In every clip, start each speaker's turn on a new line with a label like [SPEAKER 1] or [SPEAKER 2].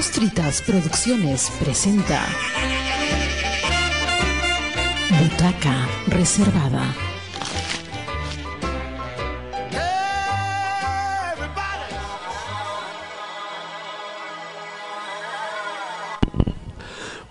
[SPEAKER 1] Papas Fritas Producciones presenta Butaca Reservada.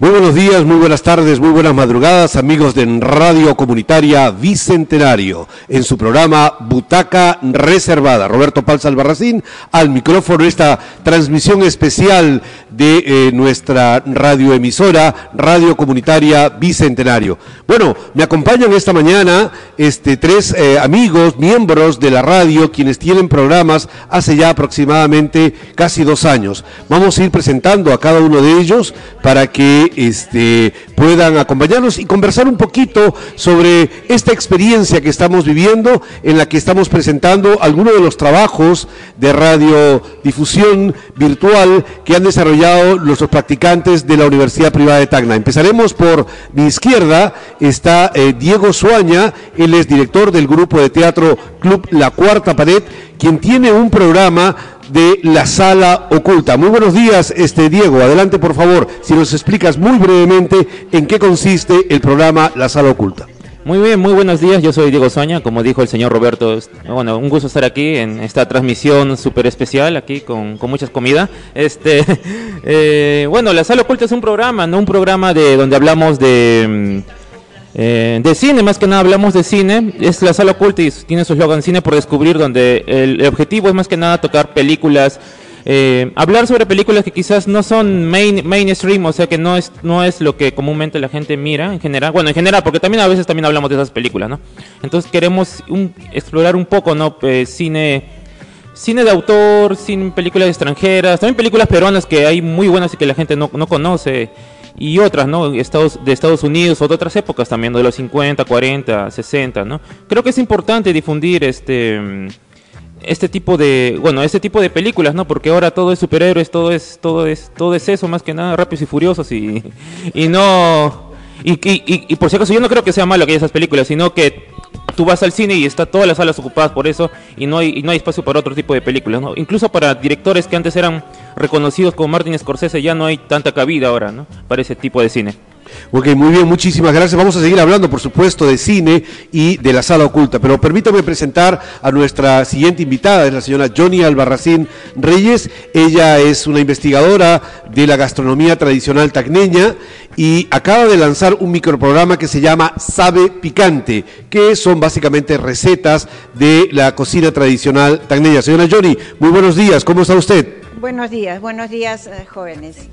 [SPEAKER 2] Muy buenos días, muy buenas tardes, muy buenas madrugadas, amigos de Radio Comunitaria Bicentenario, en su programa Butaca Reservada. Roberto Palza Albarracín, al micrófono esta transmisión especial de eh, nuestra radioemisora Radio Comunitaria Bicentenario. Bueno, me acompañan esta mañana este, tres eh, amigos, miembros de la radio, quienes tienen programas hace ya aproximadamente casi dos años. Vamos a ir presentando a cada uno de ellos para que este, puedan acompañarnos y conversar un poquito sobre esta experiencia que estamos viviendo, en la que estamos presentando algunos de los trabajos de radiodifusión virtual que han desarrollado nuestros practicantes de la Universidad Privada de Tacna. Empezaremos por mi izquierda, está eh, Diego Suaña, él es director del grupo de teatro Club La Cuarta Pared, quien tiene un programa de la sala oculta. Muy buenos días, este Diego. Adelante, por favor, si nos explicas muy brevemente en qué consiste el programa La Sala Oculta.
[SPEAKER 3] Muy bien, muy buenos días. Yo soy Diego Soña, como dijo el señor Roberto. Bueno, un gusto estar aquí en esta transmisión súper especial, aquí con, con muchas comida. Este, eh, bueno, La Sala Oculta es un programa, no un programa de donde hablamos de mm, eh, de cine, más que nada hablamos de cine, es la sala oculta y tiene su eslogan Cine por Descubrir, donde el, objetivo es más que nada tocar películas, eh, hablar sobre películas que quizás no son main, mainstream, o sea que no es, no es lo que comúnmente la gente mira en general, bueno, en general, porque también a veces también hablamos de esas películas, ¿no? Entonces queremos explorar un poco, ¿no? Eh, cine cine de autor, sin películas extranjeras, también películas peruanas que hay muy buenas y que la gente no, no conoce y otras, ¿no? Estados, de Estados Unidos o de otras épocas también, de los 50, 40, 60, ¿no? Creo que es importante difundir este este tipo de, bueno, este tipo de películas, ¿no? Porque ahora todo es superhéroes, todo es todo es todo es eso más que nada rápidos y furiosos y y no y, y, y, por si acaso yo no creo que sea malo que haya esas películas, sino que tú vas al cine y está todas las salas ocupadas por eso y no hay, y no hay espacio para otro tipo de películas, ¿no? Incluso para directores que antes eran reconocidos como Martin Scorsese ya no hay tanta cabida ahora, ¿no? Para ese tipo de cine.
[SPEAKER 2] Ok, muy bien, muchísimas gracias. Vamos a seguir hablando, por supuesto, de cine y de la sala oculta, pero permítame presentar a nuestra siguiente invitada, es la señora Johnny Albarracín Reyes. Ella es una investigadora de la gastronomía tradicional tacneña y acaba de lanzar un microprograma que se llama Sabe Picante, que son básicamente recetas de la cocina tradicional tacneña. Señora Johnny, muy buenos días, ¿cómo está usted?
[SPEAKER 4] Buenos días, buenos días, eh, jóvenes.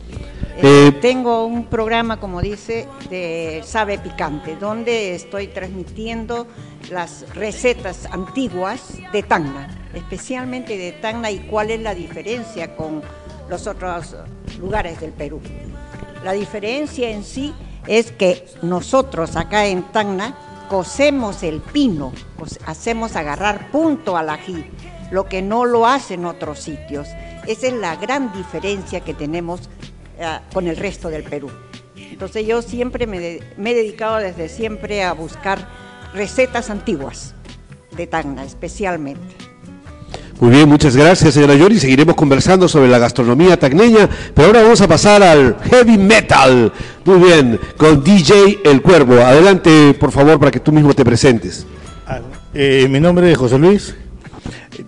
[SPEAKER 4] Eh, tengo un programa, como dice, de Sabe Picante, donde estoy transmitiendo las recetas antiguas de Tacna, especialmente de Tacna y cuál es la diferencia con los otros lugares del Perú. La diferencia en sí es que nosotros acá en Tacna cosemos el pino, hacemos agarrar punto al ají, lo que no lo hacen otros sitios. Esa es la gran diferencia que tenemos eh, con el resto del Perú. Entonces yo siempre me, he dedicado desde siempre a buscar recetas antiguas de Tacna especialmente.
[SPEAKER 2] Muy bien, muchas gracias señora Yori. Seguiremos conversando sobre la gastronomía tacneña, pero ahora vamos a pasar al heavy metal. Muy bien, con DJ El Cuervo. Adelante, por favor, para que tú mismo te presentes.
[SPEAKER 5] Ah, eh, mi nombre es José Luis.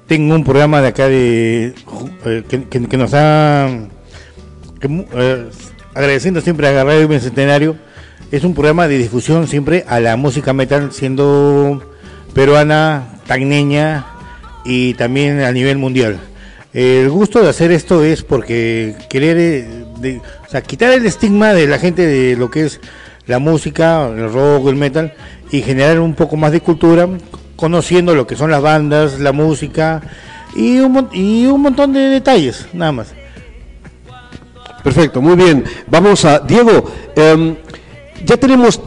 [SPEAKER 5] Tengo un programa de acá de eh, que, nos ha eh, agradeciendo siempre a Radio Bicentenario, es un programa de difusión siempre a la música metal, siendo peruana, tagneña y también a nivel mundial. El gusto de hacer esto es porque querer eh, o sea, quitar el estigma de la gente de lo que es la música, el rock, el metal y generar un poco más de cultura, conociendo lo que son las bandas, la música y un, y un montón de detalles, nada más.
[SPEAKER 2] Perfecto, muy bien. Vamos a, Diego, em, ya tenemos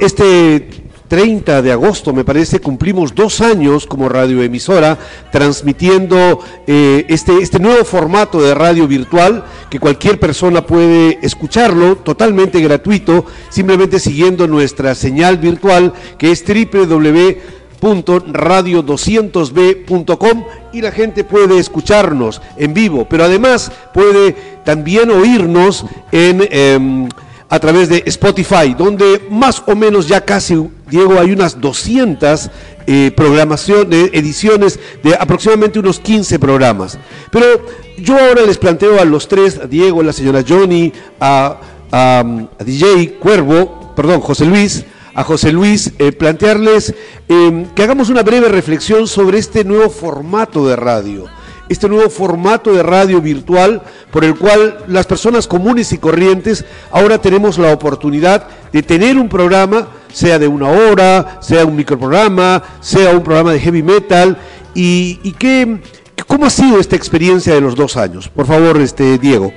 [SPEAKER 2] este 30 de agosto, me parece, cumplimos dos años como radioemisora transmitiendo eh, este, este nuevo formato de radio virtual que cualquier persona puede escucharlo totalmente gratuito, simplemente siguiendo nuestra señal virtual que es www.radio200b.com y la gente puede escucharnos en vivo, pero además puede también oírnos en... Em, a través de Spotify, donde más o menos ya casi, Diego, hay unas 200 eh, programaciones, ediciones de aproximadamente unos 15 programas. Pero yo ahora les planteo a los tres, a Diego, a la señora Johnny, a, DJ Cuervo, perdón, José Luis, a José Luis, eh, plantearles em, que hagamos una breve reflexión sobre este nuevo formato de radio este nuevo formato de radio virtual por el cual las personas comunes y corrientes ahora tenemos la oportunidad de tener un programa, sea de una hora, sea un microprograma, sea un programa de heavy metal, y, y qué, ¿cómo ha sido esta experiencia de los dos años? Por favor, este Diego.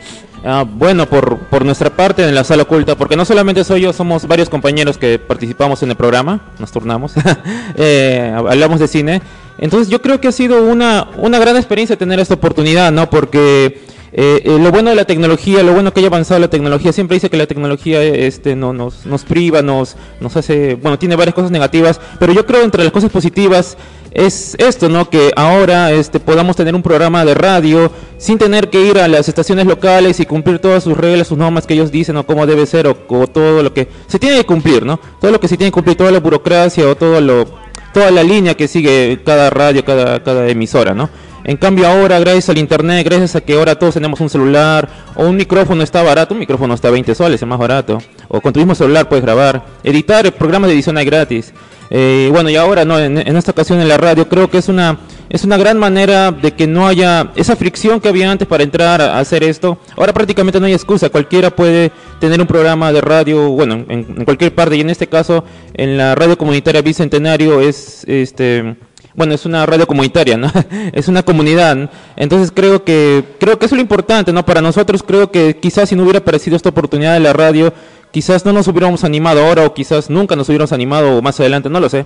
[SPEAKER 3] Ah, bueno, por, por nuestra parte en la sala oculta, porque no solamente soy yo, somos varios compañeros que participamos en el programa, nos turnamos, eh, hablamos de cine. Entonces yo creo que ha sido una, una gran experiencia tener esta oportunidad, ¿no? Porque eh, eh, lo bueno de la tecnología, lo bueno que haya avanzado la tecnología, siempre dice que la tecnología este, no, nos, nos priva, nos, nos hace, bueno, tiene varias cosas negativas, pero yo creo entre las cosas positivas es esto, ¿no? Que ahora este, podamos tener un programa de radio sin tener que ir a las estaciones locales y cumplir todas sus reglas, sus normas que ellos dicen o cómo debe ser o, todo lo que se tiene que cumplir, ¿no? Todo lo que se tiene que cumplir, toda la burocracia o todo lo, toda la línea que sigue cada radio, cada, cada emisora, ¿no? En cambio ahora, gracias al internet, gracias a que ahora todos tenemos un celular o un micrófono está barato, un micrófono está 20 soles, es más barato. O con tu mismo celular puedes grabar. Editar programas de edición hay gratis. Eh, bueno, y ahora no, en, esta ocasión en la radio creo que es una es una gran manera de que no haya esa fricción que había antes para entrar a hacer esto. Ahora prácticamente no hay excusa, cualquiera puede tener un programa de radio, bueno, en, cualquier parte y en este caso en la radio comunitaria Bicentenario es este bueno, es una radio comunitaria, ¿no? es una comunidad. Entonces creo que creo que eso es lo importante, ¿no? Para nosotros creo que quizás si no hubiera aparecido esta oportunidad de la radio, quizás no nos hubiéramos animado ahora o quizás nunca nos hubiéramos animado más adelante, no lo sé.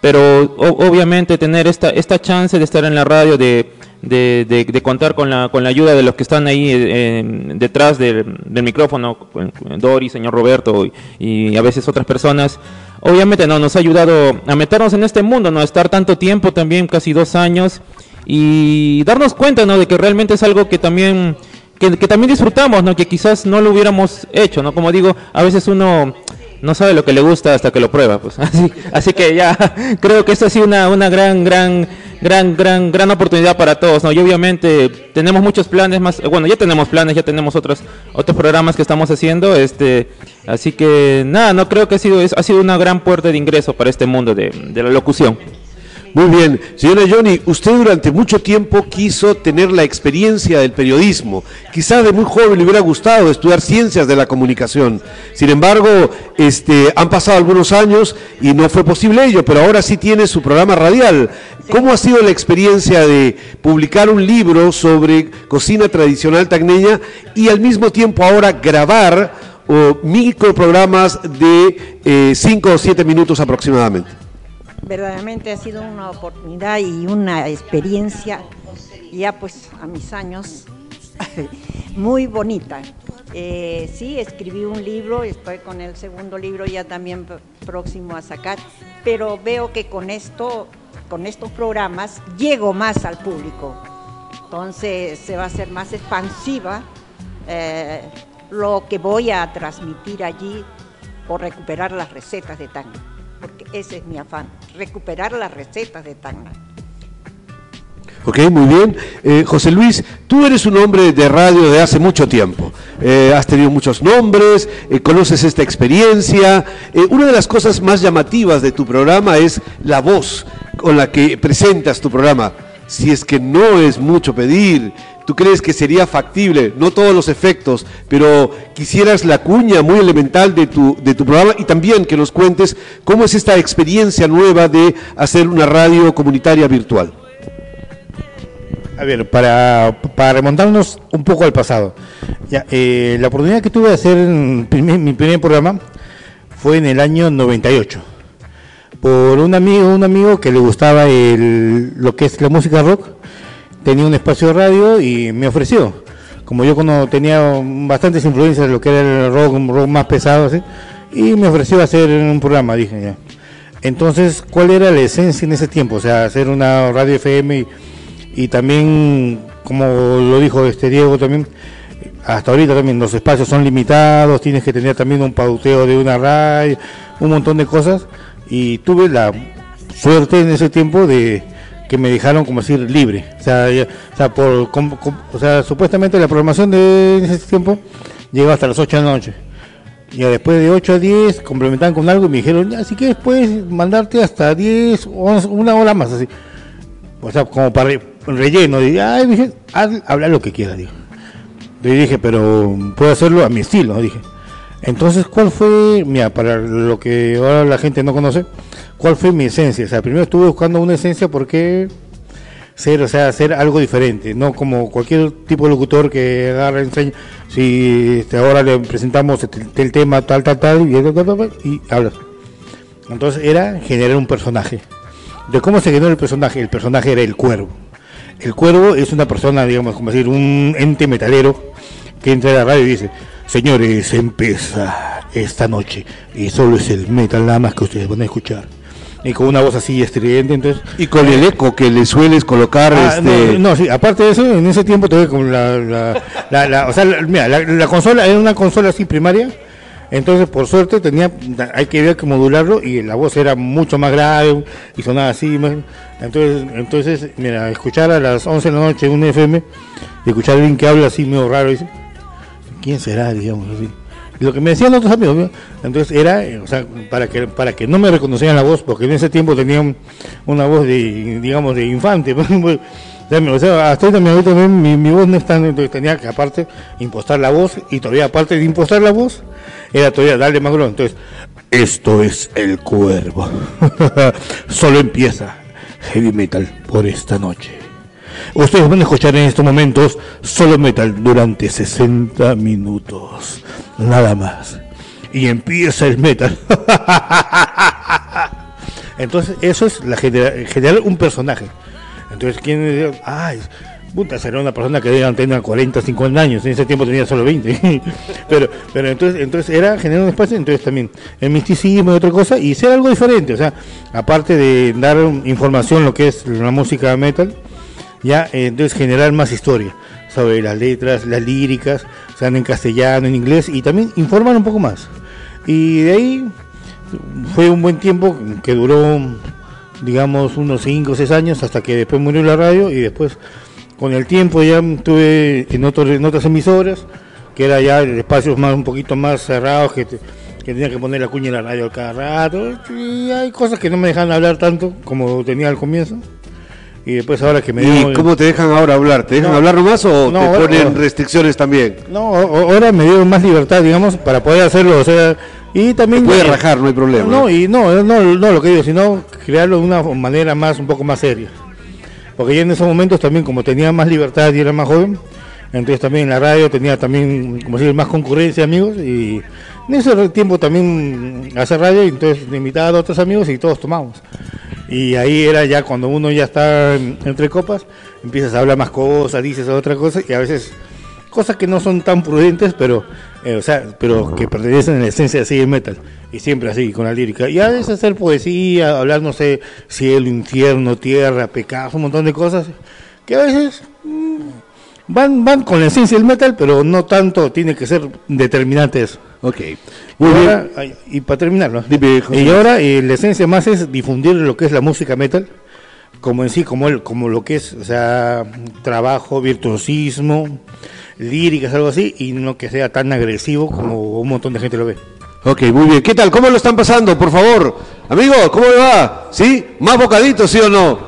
[SPEAKER 3] Pero obviamente tener esta esta chance de estar en la radio, de, de, contar con la, con la ayuda de los que están ahí eh, detrás del, micrófono, Dori, señor Roberto y a veces otras personas, obviamente no, nos ha ayudado a meternos en este mundo, ¿no? A estar tanto tiempo también, casi dos años, y darnos cuenta, ¿no? De que realmente es algo que también, que, también disfrutamos, ¿no? Que quizás no lo hubiéramos hecho, ¿no? Como digo, a veces uno no sabe lo que le gusta hasta que lo prueba, pues. Así, así que ya creo que esto ha sido una, una gran, gran, gran, gran, gran oportunidad para todos, ¿no? Y obviamente tenemos muchos planes más, bueno, ya tenemos planes, ya tenemos otros, otros programas que estamos haciendo, este, Así que nada, no creo que ha sido, ha sido una gran puerta de ingreso para este mundo de, la locución.
[SPEAKER 2] Muy bien, señora Johnny, usted durante mucho tiempo quiso tener la experiencia del periodismo. Quizá de muy joven le hubiera gustado estudiar ciencias de la comunicación. Sin embargo, este, han pasado algunos años y no fue posible ello, pero ahora sí tiene su programa radial. ¿Cómo ha sido la experiencia de publicar un libro sobre cocina tradicional tagneña y al mismo tiempo ahora grabar o microprogramas de 5 eh, o 7 minutos aproximadamente.
[SPEAKER 4] Verdaderamente ha sido una oportunidad y una experiencia, ya pues a mis años, muy bonita. Eh, sí, escribí un libro, estoy con el segundo libro ya también próximo a sacar, pero veo que con esto, con estos programas, llego más al público. Entonces se va a hacer más expansiva. Eh, lo que voy a transmitir allí o recuperar las recetas de Tacna, porque ese es mi afán, recuperar las recetas de Tacna.
[SPEAKER 2] Ok, muy bien. Eh, José Luis, tú eres un hombre de radio de hace mucho tiempo. Eh, has tenido muchos nombres, eh, conoces esta experiencia. una de las cosas más llamativas de tu programa es la voz con la que presentas tu programa. Si es que no es mucho pedir, ¿Tú crees que sería factible? No todos los efectos, pero quisieras la cuña muy elemental de tu, de tu programa y también que nos cuentes cómo es esta experiencia nueva de hacer una radio comunitaria virtual.
[SPEAKER 5] A ver, para, para remontarnos un poco al pasado. Ya, eh, la oportunidad que tuve de hacer mi primer programa fue en el año 98 por un amigo, un amigo que le gustaba el, lo que es la música rock tenía un espacio de radio y me ofreció. Como yo cuando tenía bastantes influencias de lo que era el rock, rock más pesado, así, y me ofreció hacer un programa, dije ya. Entonces, ¿cuál era la esencia en ese tiempo? O sea, hacer una radio FM y, también, como lo dijo este Diego también, hasta ahorita también los espacios son limitados, tienes que tener también un pauteo de una radio, un montón de cosas. Y tuve la suerte en ese tiempo de que me dejaron, como decir, libre. O sea, o sea, por, o sea, supuestamente la programación de ese tiempo llegó hasta las 8 de la noche. Y después de 8 a 10 complementaban con algo y me dijeron, ya, si quieres puedes mandarte hasta 10, una hora más, así. O sea, como para relleno. Y ay, dije, habla lo que quieras, digo. Y dije, pero puedo hacerlo a mi estilo, dije. Entonces, ¿cuál fue, mira, para lo que ahora la gente no conoce, cuál fue mi esencia? O sea, primero estuve buscando una esencia porque ser, o sea, hacer algo diferente, no como cualquier tipo de locutor que agarra, enseña, si este, ahora le presentamos el, tema tal, tal, tal, y, y hablas. Entonces era generar un personaje. ¿De cómo se generó el personaje? El personaje era el cuervo. El cuervo es una persona, digamos, como decir, un ente metalero que entra a la radio y dice, señores, empieza esta noche y solo es el metal nada más que ustedes van a escuchar. Y con una voz así estridente, entonces...
[SPEAKER 2] Y con el eco que le sueles colocar... Ah, este...
[SPEAKER 5] no, sí, aparte de eso, en ese tiempo tuve con la... la, o sea, mira, la, consola era una consola así primaria, entonces, por suerte, tenía, hay que ver que modularlo y la voz era mucho más grave y sonaba así. Entonces, entonces mira, escuchar a las 11 de la noche un FM y escuchar a alguien que habla así medio raro, dice, ¿quién será? Digamos así. Y lo que me decían otros amigos, entonces era, o sea, para que para que no me reconocieran la voz, porque en ese tiempo tenía una voz de, digamos, de infante. O sea, hasta ahorita mi, mi, voz no está, entonces tenía que aparte impostar la voz y todavía aparte de impostar la voz, era todavía darle más grande. Entonces, esto es el cuervo. Solo empieza heavy metal por esta noche. Ustedes van a escuchar en estos momentos solo metal durante 60 minutos. Nada más. Y empieza el metal. Entonces, eso es la generar un personaje. Entonces, ¿quién? Ay, puta, será una persona que debe tener 40, 50 años, en ese tiempo tenía solo 20. pero pero entonces entonces era generar un espacio, entonces también el misticismo y otra cosa, y ser algo diferente, o sea, aparte de dar información lo que es la música metal, ya entonces generar más historia sobre las letras, las líricas, sean en castellano, en inglés, y también informar un poco más. Y de ahí fue un buen tiempo que duró digamos, unos 5 o 6 años hasta que después murió la radio y después con el tiempo ya estuve en, otros, otras emisoras, que era ya espacios más un poquito más cerrados, que, tenía que poner la cuña en la radio cada rato, y hay cosas que no me dejan hablar tanto como tenía al comienzo. Y después ahora que me
[SPEAKER 2] ¿Y cómo te dejan ahora hablar? ¿Te dejan hablar nomás o te ponen restricciones también?
[SPEAKER 5] No, ahora me dio más libertad, digamos, para poder hacerlo, o sea, y también...
[SPEAKER 2] puede rajar, no hay problema.
[SPEAKER 5] No, y no, no, no lo que digo, sino crearlo de una manera más, un poco más seria. Porque ya en esos momentos también, como tenía más libertad y era más joven, entonces también en la radio tenía también, como decir, más concurrencia, amigos, y en ese tiempo también hacer radio, y entonces invitaba a otros amigos y todos tomamos. Y ahí era ya cuando uno ya está entre copas, empiezas a hablar más cosas, dices otra cosa, y a veces cosas que no son tan prudentes, pero eh, o sea, pero que pertenecen en la esencia de metal y siempre así con la lírica. Y a veces hacer poesía, hablar no sé, cielo, infierno, tierra, pecado, un montón de cosas que a veces mm, van van con la esencia del metal, pero no tanto tiene que ser determinante eso.
[SPEAKER 2] Ok.
[SPEAKER 5] y para terminar, y ahora eh, la esencia más es difundir lo que es la música metal como en sí, como el, como lo que es, o sea, trabajo, virtuosismo, líricas, algo así, y no que sea tan agresivo como un montón de gente lo ve.
[SPEAKER 2] Ok, muy bien. ¿Qué tal? ¿Cómo lo están pasando? Por favor. Amigo, ¿cómo le va? ¿Sí? ¿Más bocaditos, sí o no?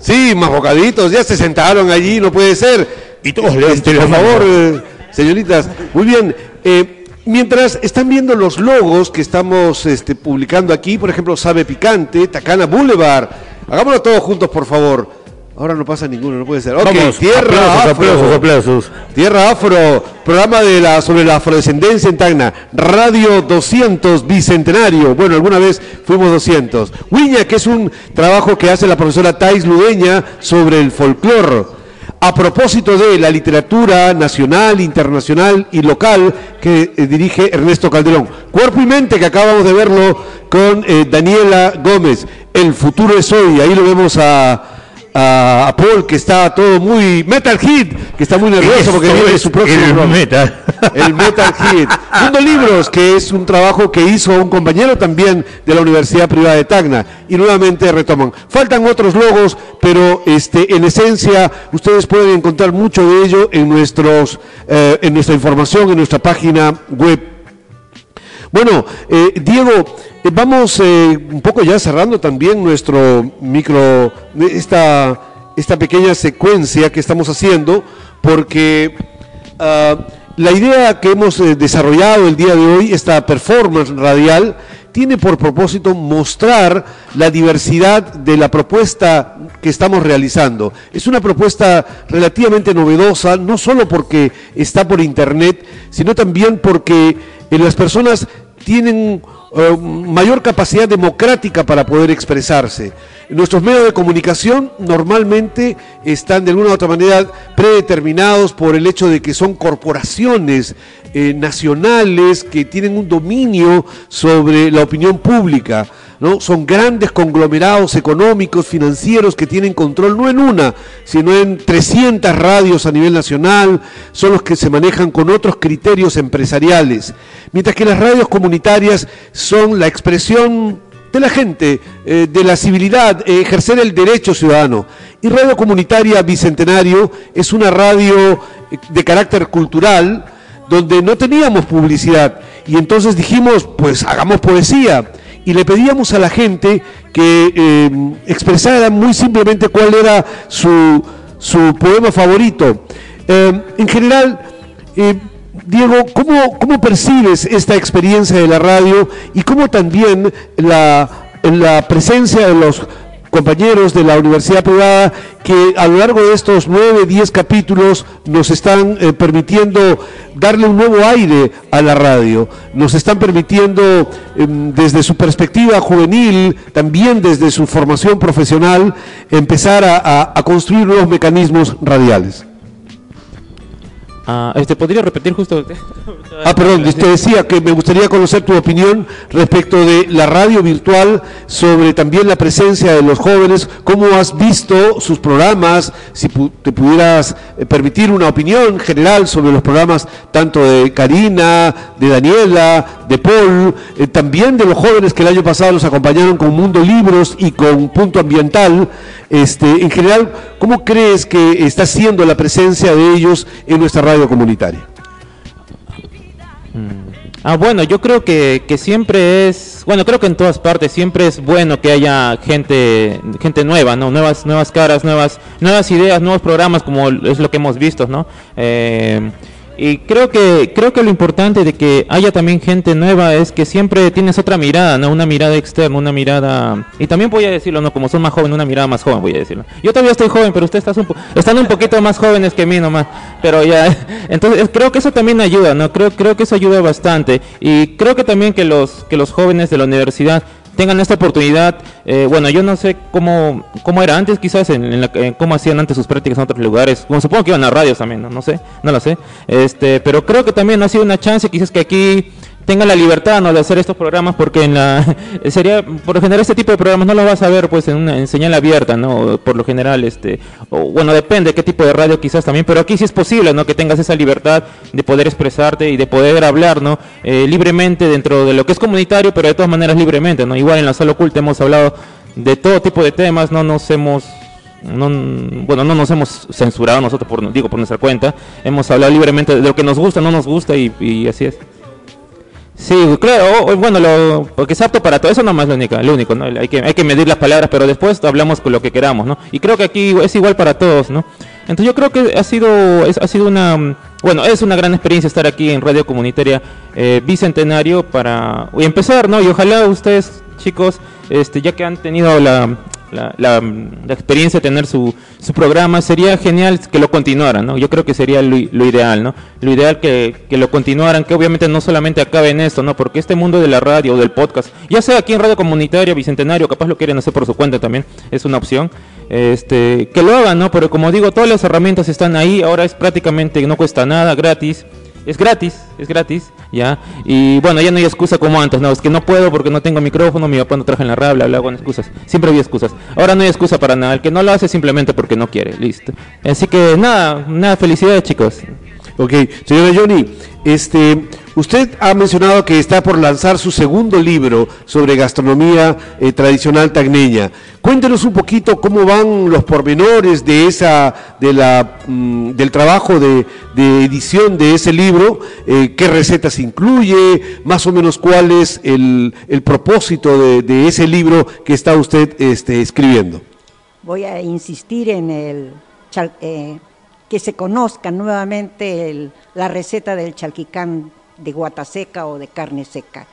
[SPEAKER 2] Sí, más bocaditos. Ya se sentaron allí, no puede ser. Y todos este, Por favor, eh, señoritas. Muy bien. Eh, mientras están viendo los logos que estamos este, publicando aquí, por ejemplo, Sabe Picante, Tacana Boulevard. Hagámoslo todos juntos, por favor. Ahora no pasa ninguno, no puede ser. Ok, Tierra Afro. Tierra Afro, programa de la, sobre la afrodescendencia en Tacna. Radio 200 Bicentenario. Bueno, alguna vez fuimos 200. Wiña, que es un trabajo que hace la profesora Thais Ludeña sobre el folclore. A propósito de la literatura nacional, internacional y local que eh, dirige Ernesto Calderón. Cuerpo y mente, que acabamos de verlo con eh, Daniela Gómez. El futuro es hoy. Ahí lo vemos a a, Paul, que está todo muy Metal Hit, que está muy nervioso porque viene su próximo
[SPEAKER 5] el Metal.
[SPEAKER 2] El Metal Hit. Mundo Libros, que es un trabajo que hizo un compañero también de la Universidad Privada de Tacna. Y nuevamente retoman. Faltan otros logos, pero este, en esencia ustedes pueden encontrar mucho de ello en, nuestros, eh, en nuestra información, en nuestra página web bueno, eh, Diego, vamos eh, un poco ya cerrando también nuestro micro, esta, esta pequeña secuencia que estamos haciendo, porque ah, la idea que hemos desarrollado el día de hoy, esta performance radial, tiene por propósito mostrar la diversidad de la propuesta que estamos realizando. Es una propuesta relativamente novedosa, no solo porque está por internet, sino también porque las personas tienen eh, mayor capacidad democrática para poder expresarse. Nuestros medios de comunicación normalmente están de alguna u otra manera predeterminados por el hecho de que son corporaciones eh, nacionales que tienen un dominio sobre la opinión pública. ¿No? Son grandes conglomerados económicos, financieros que tienen control no en una, sino en 300 radios a nivel nacional, son los que se manejan con otros criterios empresariales, mientras que las radios comunitarias son la expresión de la gente, eh, de la civilidad, eh, ejercer el derecho ciudadano. Y Radio Comunitaria Bicentenario es una radio eh, de carácter cultural donde no teníamos publicidad y entonces dijimos, pues hagamos poesía y le pedíamos a la gente que eh, expresara muy simplemente cuál era su, su poema favorito. Eh, en general, eh, Diego, ¿cómo, ¿cómo percibes esta experiencia de la radio y cómo también la, la presencia de los compañeros de la universidad privada que a lo largo de estos nueve, diez capítulos nos están eh, permitiendo darle un nuevo aire a la radio, nos están permitiendo em, desde su perspectiva juvenil, también desde su formación profesional, empezar a construir nuevos mecanismos radiales.
[SPEAKER 3] Ah, este, ¿Podría repetir justo?
[SPEAKER 2] ah, perdón, te decía que me gustaría conocer tu opinión respecto de la radio virtual, sobre también la presencia de los jóvenes, cómo has visto sus programas, si te pudieras eh, permitir una opinión general sobre los programas tanto de Karina, de Daniela, de Paul, eh, también de los jóvenes que el año pasado nos acompañaron con Mundo Libros y con Punto Ambiental. Este, en general, ¿cómo crees que está siendo la presencia de ellos en nuestra radio comunitaria?
[SPEAKER 3] Mm. Ah, bueno, yo creo que, que, siempre es, bueno, creo que en todas partes siempre es bueno que haya gente, gente nueva, ¿no? Nuevas, nuevas caras, nuevas, nuevas ideas, nuevos programas, como es lo que hemos visto, ¿no? Eh, y creo que creo que lo importante de que haya también gente nueva es que siempre tienes otra mirada, ¿no? Una mirada externa, una mirada y también voy a decirlo, no, como son más jóvenes, una mirada más joven, voy a decirlo. Yo todavía estoy joven, pero ustedes están un, están un poquito más jóvenes que mí nomás, pero ya entonces creo que eso también ayuda, ¿no? Creo creo que eso ayuda bastante y creo que también que los que los jóvenes de la universidad tengan esta oportunidad. Eh, bueno, yo no sé cómo, cómo era antes, quizás, en, cómo hacían antes sus prácticas en otros lugares. Bueno, supongo que iban a radios también, ¿no? no sé, no lo sé. Este, pero creo que también ha sido una chance, quizás que aquí tenga la libertad ¿no? de hacer estos programas porque en la sería por lo general este tipo de programas no los vas a ver pues en una señal abierta no por lo general este o, bueno depende de qué tipo de radio quizás también pero aquí sí es posible no que tengas esa libertad de poder expresarte y de poder hablar no eh, libremente dentro de lo que es comunitario pero de todas maneras libremente no igual en la sala oculta hemos hablado de todo tipo de temas no nos hemos no, bueno, no nos hemos censurado nosotros, por, digo, por nuestra cuenta. Hemos hablado libremente de lo que nos gusta, no nos gusta y así es. Sí, claro, bueno, lo, porque es apto para todo, eso nomás lo único, lo único, ¿no? Hay que, hay que medir las palabras, pero después hablamos con lo que queramos, ¿no? Y creo que aquí es igual para todos, ¿no? Entonces yo creo que ha sido, es, ha sido una, bueno, es una gran experiencia estar aquí en Radio Comunitaria eh, Bicentenario para empezar, ¿no? Y ojalá ustedes, chicos, este, ya que han tenido la, la, experiencia de tener su, su, programa, sería genial que lo continuaran, ¿no? Yo creo que sería lo, ideal, ¿no? Lo ideal que, que, lo continuaran, que obviamente no solamente acabe en esto, ¿no? Porque este mundo de la radio o del podcast, ya sea aquí en Radio Comunitaria, Bicentenario, capaz lo quieren hacer por su cuenta también, es una opción, este, que lo hagan, ¿no? Pero como digo, todas las herramientas están ahí, ahora es prácticamente, no cuesta nada, gratis, es gratis, es gratis, ¿ya? Y bueno, ya no hay excusa como antes, no, es que no puedo porque no tengo micrófono, mi papá no traje en la rabia, bla, bla, excusas. Siempre había excusas. Ahora no hay excusa para nada, el que no lo hace simplemente porque no quiere, listo. Así que nada, nada, felicidades chicos.
[SPEAKER 2] Ok, señora Johnny, este, usted ha mencionado que está por lanzar su segundo libro sobre gastronomía eh, tradicional tagneña. Cuéntenos un poquito cómo van los pormenores de esa, de la, mm, del trabajo de, edición de ese libro, eh, qué recetas incluye, más o menos cuál es el, propósito de, ese libro que está usted este, escribiendo.
[SPEAKER 4] Voy a insistir en el eh, que se conozca nuevamente la receta del chalquicán de guata seca o de carne seca,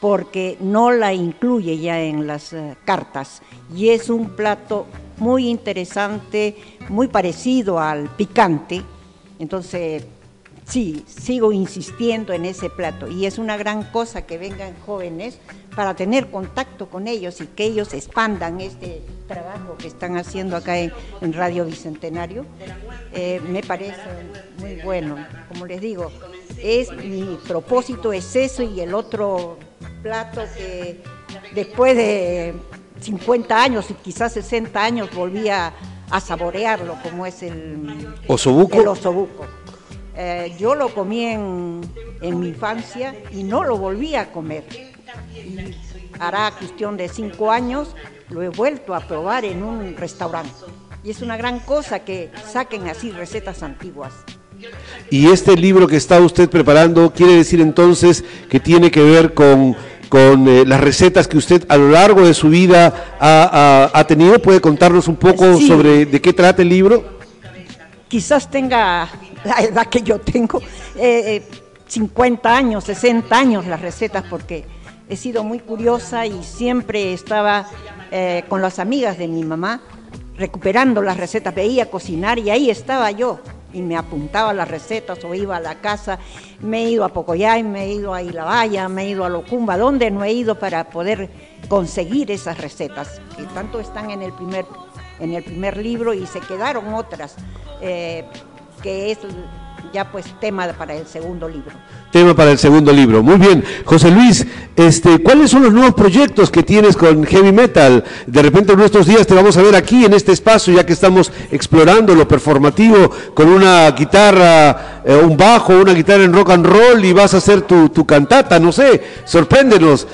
[SPEAKER 4] porque no la incluye ya en las eh, cartas. Y es un plato muy interesante, muy parecido al picante, entonces sí, sigo insistiendo en ese plato y es una gran cosa que vengan jóvenes para tener contacto con ellos y que ellos expandan este trabajo que están haciendo acá en, Radio Bicentenario, eh, me parece muy bueno. Como les digo, es mi propósito es eso y el otro plato que después de 50 años y quizás 60 años volví a, saborearlo, como es el
[SPEAKER 2] osobuco.
[SPEAKER 4] El osobuco. Eh, yo lo comí en, en mi infancia y no lo volví a comer hará cuestión de cinco años, lo he vuelto a probar en un restaurante. Y es una gran cosa que saquen así recetas antiguas.
[SPEAKER 2] Y este libro que está usted preparando quiere decir entonces que tiene que ver con, con eh, las recetas que usted a lo largo de su vida ha, tenido. ¿Puede contarnos un poco sobre de qué trata el libro?
[SPEAKER 4] Quizás tenga la edad que yo tengo, 50 eh, eh, años, 60 años las recetas, porque he sido muy curiosa y siempre estaba eh, con las amigas de mi mamá recuperando las recetas, veía cocinar y ahí estaba yo y me apuntaba las recetas o iba a la casa, me he ido a Pocoyay, me he ido a Ilabaya, me he ido a Locumba, donde no he ido para poder conseguir esas recetas, que tanto están en el primer, en el primer libro y se quedaron otras, que es ya pues tema para el segundo libro.
[SPEAKER 2] Tema para el segundo libro. Muy bien. José Luis, este, ¿cuáles son los nuevos proyectos que tienes con Heavy Metal? De repente en nuestros días te vamos a ver aquí en este espacio, ya que estamos explorando lo performativo con una guitarra, eh, un bajo, una guitarra en rock and roll y vas a hacer tu, tu cantata, no sé, sorpréndenos.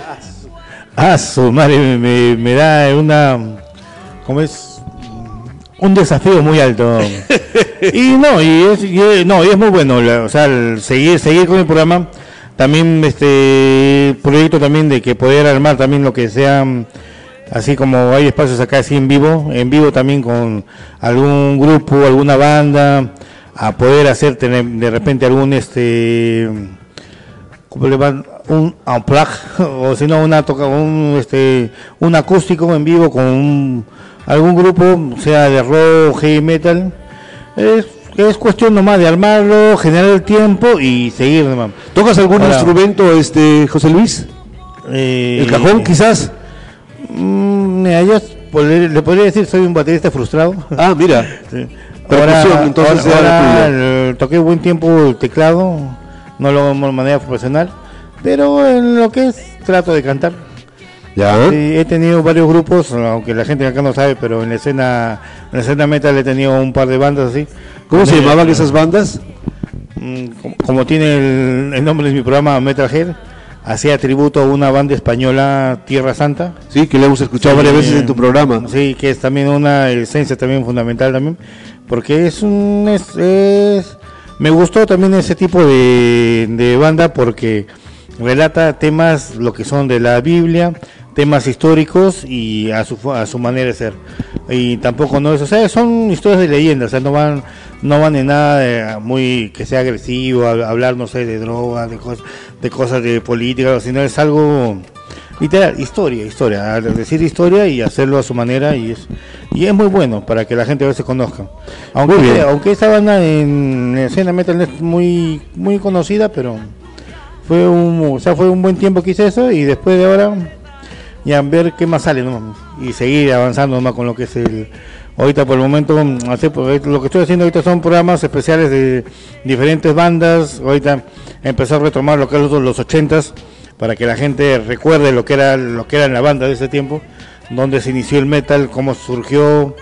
[SPEAKER 5] Ah, su madre me, me da una, ¿cómo es? Un desafío muy alto. y no, y es, no, y es muy bueno, o sea, seguir, seguir con el programa, también este proyecto también de que poder armar también lo que sea, así como hay espacios acá así en vivo, en vivo también con algún grupo, alguna banda, a poder hacer tener de repente algún este un unplug o si no una toca un este un acústico en vivo con un algún grupo, sea de rock, heavy metal, es, es cuestión nomás de armarlo, generar el tiempo y seguir nomás.
[SPEAKER 2] ¿Tocas algún instrumento, este José Luis?
[SPEAKER 5] Eh,
[SPEAKER 2] ¿El cajón quizás?
[SPEAKER 5] Mm, le podría decir soy un baterista frustrado.
[SPEAKER 2] Ah, mira.
[SPEAKER 5] Ahora, entonces ahora, toqué buen tiempo el teclado, no lo hago de manera profesional, pero en lo que es trato de cantar he tenido varios grupos, aunque la gente acá no sabe, pero en la escena, en la escena metal he tenido un par de bandas así.
[SPEAKER 2] ¿Cómo se llamaban esas bandas?
[SPEAKER 5] Mm, como, tiene el, nombre de mi programa Metalhead, hacía tributo a una banda española Tierra Santa.
[SPEAKER 2] Sí, que le hemos escuchado varias veces en tu programa.
[SPEAKER 5] Sí, que es también una esencia también fundamental también, porque es un es, me gustó también ese tipo de, de banda porque relata temas lo que son de la Biblia, temas históricos y a su, a su manera de ser. Y tampoco no es, o sea, son historias de leyenda, o sea, no van no van en nada muy que sea agresivo, hablar, no sé, de drogas, de, cosas de cosas de política, sino es algo literal, historia, historia, decir historia y hacerlo a su manera y es y es muy bueno para que la gente a veces conozca. Aunque aunque esta banda en, en escena metal es muy muy conocida, pero fue un, o sea, fue un buen tiempo que hice eso y después de ahora y a ver qué más sale y seguir avanzando más con lo que es el Ahorita por el momento, pues, lo que estoy haciendo ahorita son programas especiales de diferentes bandas. Ahorita empezar a retomar lo que es los ochentas para que la gente recuerde lo que era lo que era la banda de ese tiempo, donde se inició el metal, cómo surgió,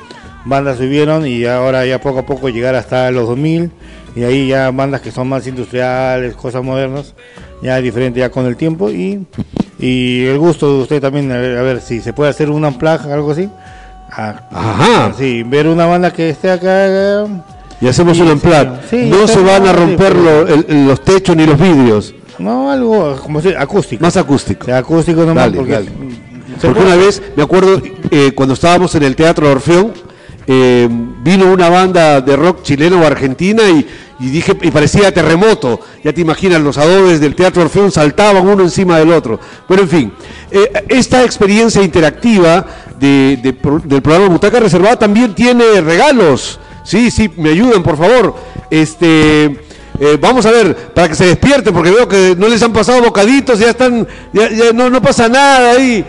[SPEAKER 5] bandas subieron y ahora ya poco a poco llegar hasta los 2000 y ahí ya bandas que son más industriales, cosas modernas, ya diferente ya con el tiempo y, y el gusto de usted también, a ver, si se puede hacer un unplug, algo así.
[SPEAKER 2] Ajá.
[SPEAKER 5] Sí, ver una banda que esté acá.
[SPEAKER 2] Y hacemos un unplug. no se van a romper los techos ni los vidrios.
[SPEAKER 5] No, algo como si, acústico.
[SPEAKER 2] Más acústico.
[SPEAKER 5] acústico nomás porque,
[SPEAKER 2] porque una vez, me acuerdo, eh, cuando estábamos en el Teatro Orfeón, eh, vino una banda de rock chileno o argentina y, dije y parecía terremoto. Ya te imaginas, los adobes del Teatro Orfeón saltaban uno encima del otro. Pero en fin, eh, esta experiencia interactiva del programa Butaca Reservada también tiene regalos. Sí, sí, me ayuden, por favor. Este, eh, vamos a ver, para que se despierten, porque veo que no les han pasado bocaditos, ya están, ya, no, no pasa nada ahí.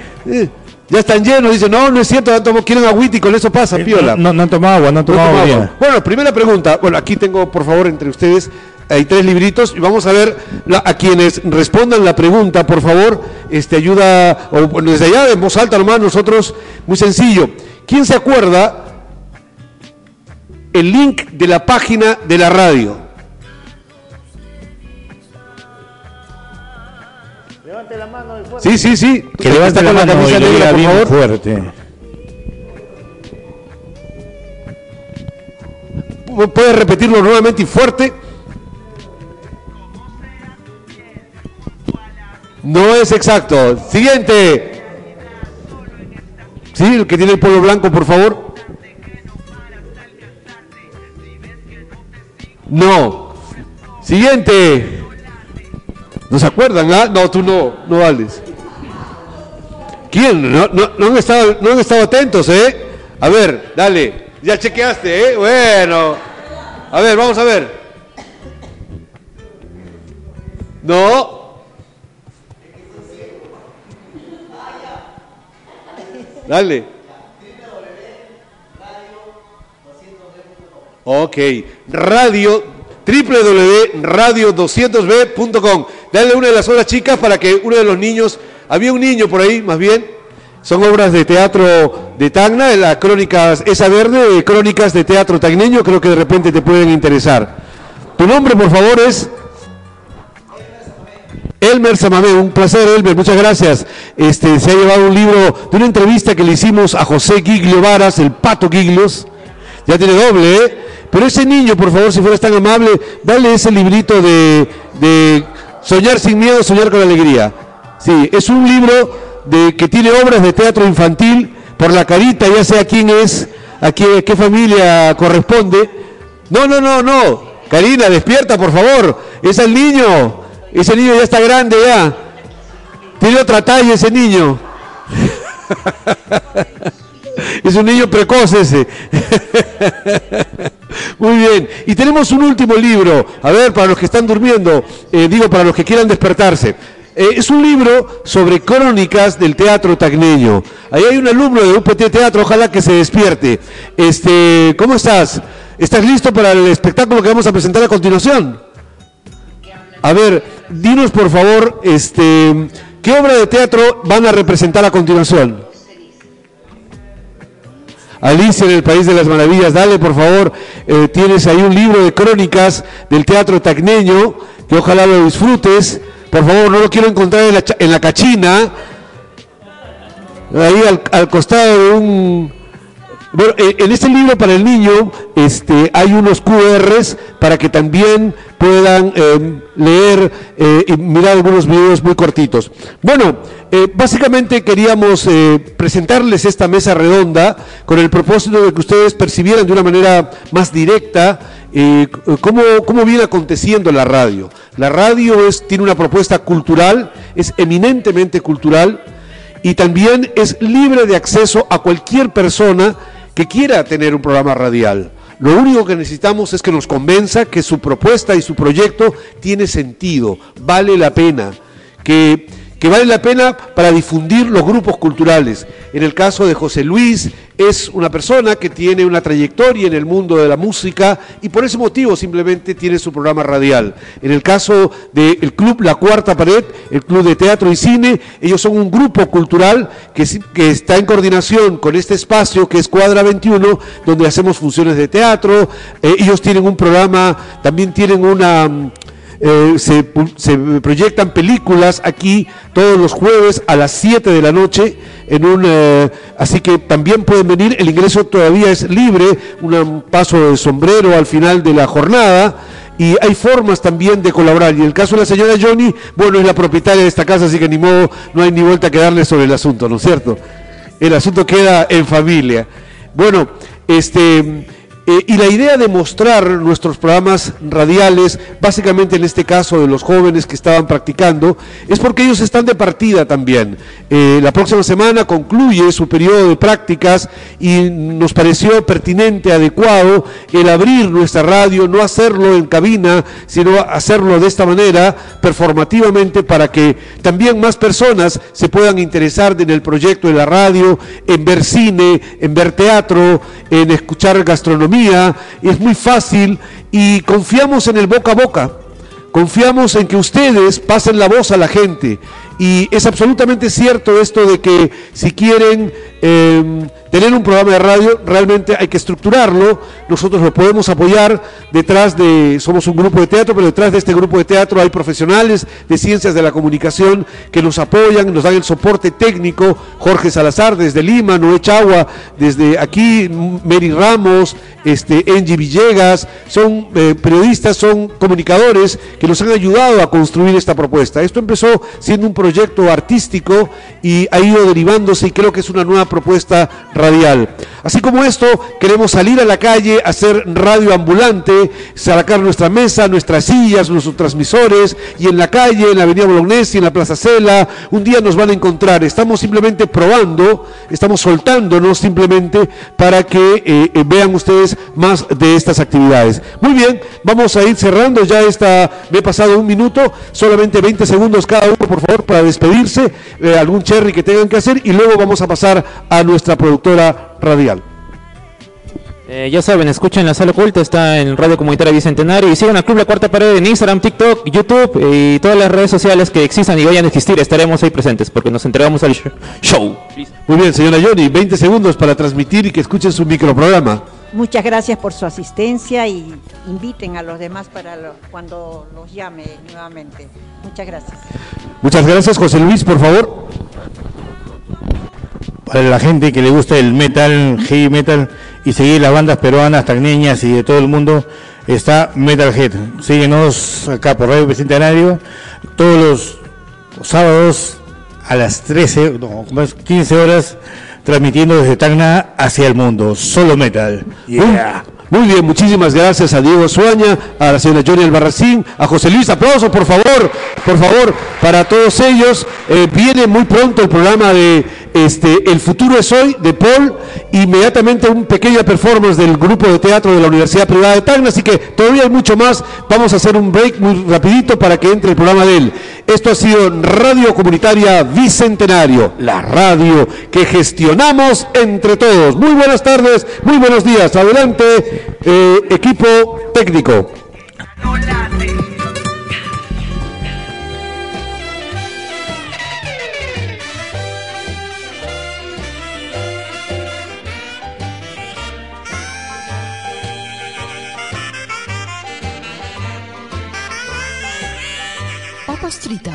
[SPEAKER 2] Ya están llenos, dicen, no, no es cierto, quieren agüita y con eso pasa, piola.
[SPEAKER 5] No, no, han tomado agua, no han tomado, agua.
[SPEAKER 2] Bueno, primera pregunta, bueno, aquí tengo, por favor, entre ustedes, hay tres libritos y vamos a ver a quienes respondan la pregunta, por favor, este ayuda, o bueno, desde allá, en voz alta nomás, nosotros, muy sencillo. ¿Quién se acuerda el link de la página de la radio?
[SPEAKER 5] Levante la mano
[SPEAKER 2] Sí, sí, sí.
[SPEAKER 5] Que levante la, mano camisa negra, por favor. fuerte.
[SPEAKER 2] ¿Puedes repetirlo nuevamente y fuerte? No es exacto. Siguiente. Sí, el que tiene el polo blanco, por favor. No. Siguiente. ¿No se acuerdan? Ah? No, tú no, no vales. ¿Quién? No, no, no, han estado, no han estado atentos, ¿eh? A ver, dale. Ya chequeaste, ¿eh? Bueno. A ver, vamos a ver. No. Dale. Ok. Radio www.radio200b.com. Dale una de las obras chicas para que uno de los niños, había un niño por ahí, más bien, son obras de teatro de Tacna, de las crónicas, esa verde, crónicas de teatro tagneño, creo que de repente te pueden interesar. Tu nombre, por favor, es... Elmer Samamé, un placer Elmer, muchas gracias. Este, se ha llevado un libro de una entrevista que le hicimos a José Giglio Varas, el Pato Giglios. Ya tiene doble, ¿eh? Pero ese niño, por favor, si fueras tan amable, dale ese librito de, de Soñar sin miedo, soñar con alegría. Sí, es un libro de, que tiene obras de teatro infantil por la carita, ya sea quién es, a qué, qué familia corresponde. No, no, no, no. Karina, despierta, por favor. Es el niño. Ese niño ya está grande ya. Tiene otra talla ese niño. es un niño precoz ese. Muy bien. Y tenemos un último libro. A ver, para los que están durmiendo, eh, digo, para los que quieran despertarse. Eh, es un libro sobre crónicas del teatro tagneño. Ahí hay un alumno de UPT Teatro, ojalá que se despierte. Este, ¿Cómo estás? ¿Estás listo para el espectáculo que vamos a presentar a continuación? A ver, dinos por favor, este, ¿qué obra de teatro van a representar a continuación? Alicia en el País de las Maravillas, dale por favor, eh, tienes ahí un libro de crónicas del teatro tacneño, que ojalá lo disfrutes. Por favor, no lo quiero encontrar en la, en la cachina, ahí al costado de un, bueno, eh, en este libro para el niño este, hay unos QRs para que también puedan em, leer eh, y mirar algunos videos muy cortitos. Bueno, eh, básicamente queríamos presentarles esta mesa redonda con el propósito de que ustedes percibieran de una manera más directa cómo, cómo viene aconteciendo la radio. La radio es, tiene una propuesta cultural, es eminentemente cultural y también es libre de acceso a cualquier persona que quiera tener un programa radial. Lo único que necesitamos es que nos convenza que su propuesta y su proyecto tiene sentido, vale la pena, que, que vale la pena para difundir los grupos culturales. En el caso de José Luis, es una persona que tiene una trayectoria en el mundo de la música y por ese motivo simplemente tiene su programa radial. En el caso del club La Cuarta Pared, el club de teatro y cine, ellos son un grupo cultural que, está en coordinación con este espacio que es Cuadra 21, donde hacemos funciones de teatro. Eh, ellos tienen un programa, también tienen una eh, se, proyectan películas aquí todos los jueves a las 7 de la noche. En un, eh, así que también pueden venir, el ingreso todavía es libre, un paso de sombrero al final de la jornada y hay formas también de colaborar. Y en el caso de la señora Johnny, bueno, es la propietaria de esta casa, así que ni modo, no hay ni vuelta que darle sobre el asunto, ¿no es cierto? El asunto queda en familia. Bueno, este eh, y la idea de mostrar nuestros programas radiales, básicamente en este caso de los jóvenes que estaban practicando, es porque ellos están de partida también. Eh, la próxima semana concluye su periodo de prácticas y nos pareció pertinente, adecuado, el abrir nuestra radio, no hacerlo en cabina, sino hacerlo de esta manera, performativamente, para que también más personas se puedan interesar en el proyecto de la radio, en ver cine, en ver teatro, en escuchar gastronomía es muy fácil y confiamos en el boca a boca. Confiamos en que ustedes pasen la voz a la gente. Y es absolutamente cierto esto de que si quieren eh, tener un programa de radio, realmente hay que estructurarlo. Nosotros lo podemos apoyar detrás de, somos un grupo de teatro, pero detrás de este grupo de teatro hay profesionales de ciencias de la comunicación que nos apoyan, nos dan el soporte técnico. Jorge Salazar desde Lima, Noé Chagua desde aquí, Mary Ramos, este, Angie Villegas, son eh, periodistas, son comunicadores que nos han ayudado a construir esta propuesta. Esto empezó siendo un proyecto artístico y ha ido derivándose y creo que es una nueva propuesta radial. Así como esto, queremos salir a la calle, hacer radio ambulante, sacar nuestra mesa, nuestras sillas, nuestros transmisores, y en la calle, en la Avenida Bolognesi, en la Plaza Cela, un día nos van a encontrar. Estamos simplemente probando, estamos soltándonos simplemente para que eh, eh, vean ustedes más de estas actividades. Muy bien, vamos a ir cerrando ya esta, me he pasado un minuto, solamente 20 segundos cada uno, por favor, para despedirse, eh, algún cherry que tengan que hacer, y luego vamos a pasar a nuestra productora radial.
[SPEAKER 3] Eh, ya saben, escuchen la sala oculta, está en Radio Comunitaria Bicentenario y sigan al Club La Cuarta Pared en Instagram, TikTok, YouTube y todas las redes sociales que existan y vayan a existir. Estaremos ahí presentes porque nos entregamos al show.
[SPEAKER 2] Muy bien, señora Johnny, 20 segundos para transmitir y que escuchen su microprograma.
[SPEAKER 4] Muchas gracias por su asistencia y inviten a los demás para cuando los llame nuevamente. Muchas gracias.
[SPEAKER 2] Muchas gracias, José Luis, por favor
[SPEAKER 5] para la gente que le gusta el metal, heavy metal y seguir las bandas peruanas, tagneñas y de todo el mundo, está Metalhead. Síguenos acá por Radio Bicentenario todos los sábados a las 13, no, 15 horas, transmitiendo desde Tacna hacia el mundo. Solo metal.
[SPEAKER 2] Muy bien, muchísimas gracias a Diego Suaña, a la señora Johnny Albarracín, a José Luis. Aplauso, por favor, por favor, para todos ellos. Eh, viene muy pronto el programa de este, El futuro es hoy de Paul, inmediatamente un pequeña performance del grupo de teatro de la Universidad Privada de Tacna, así que todavía hay mucho más. Vamos a hacer un break muy rapidito para que entre el programa de él. Esto ha sido Radio Comunitaria Bicentenario, la radio que gestionamos entre todos. Muy buenas tardes, muy buenos días. Adelante, eh, equipo técnico.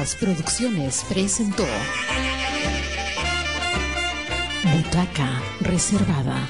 [SPEAKER 1] Producciones presentó Butaca Reservada.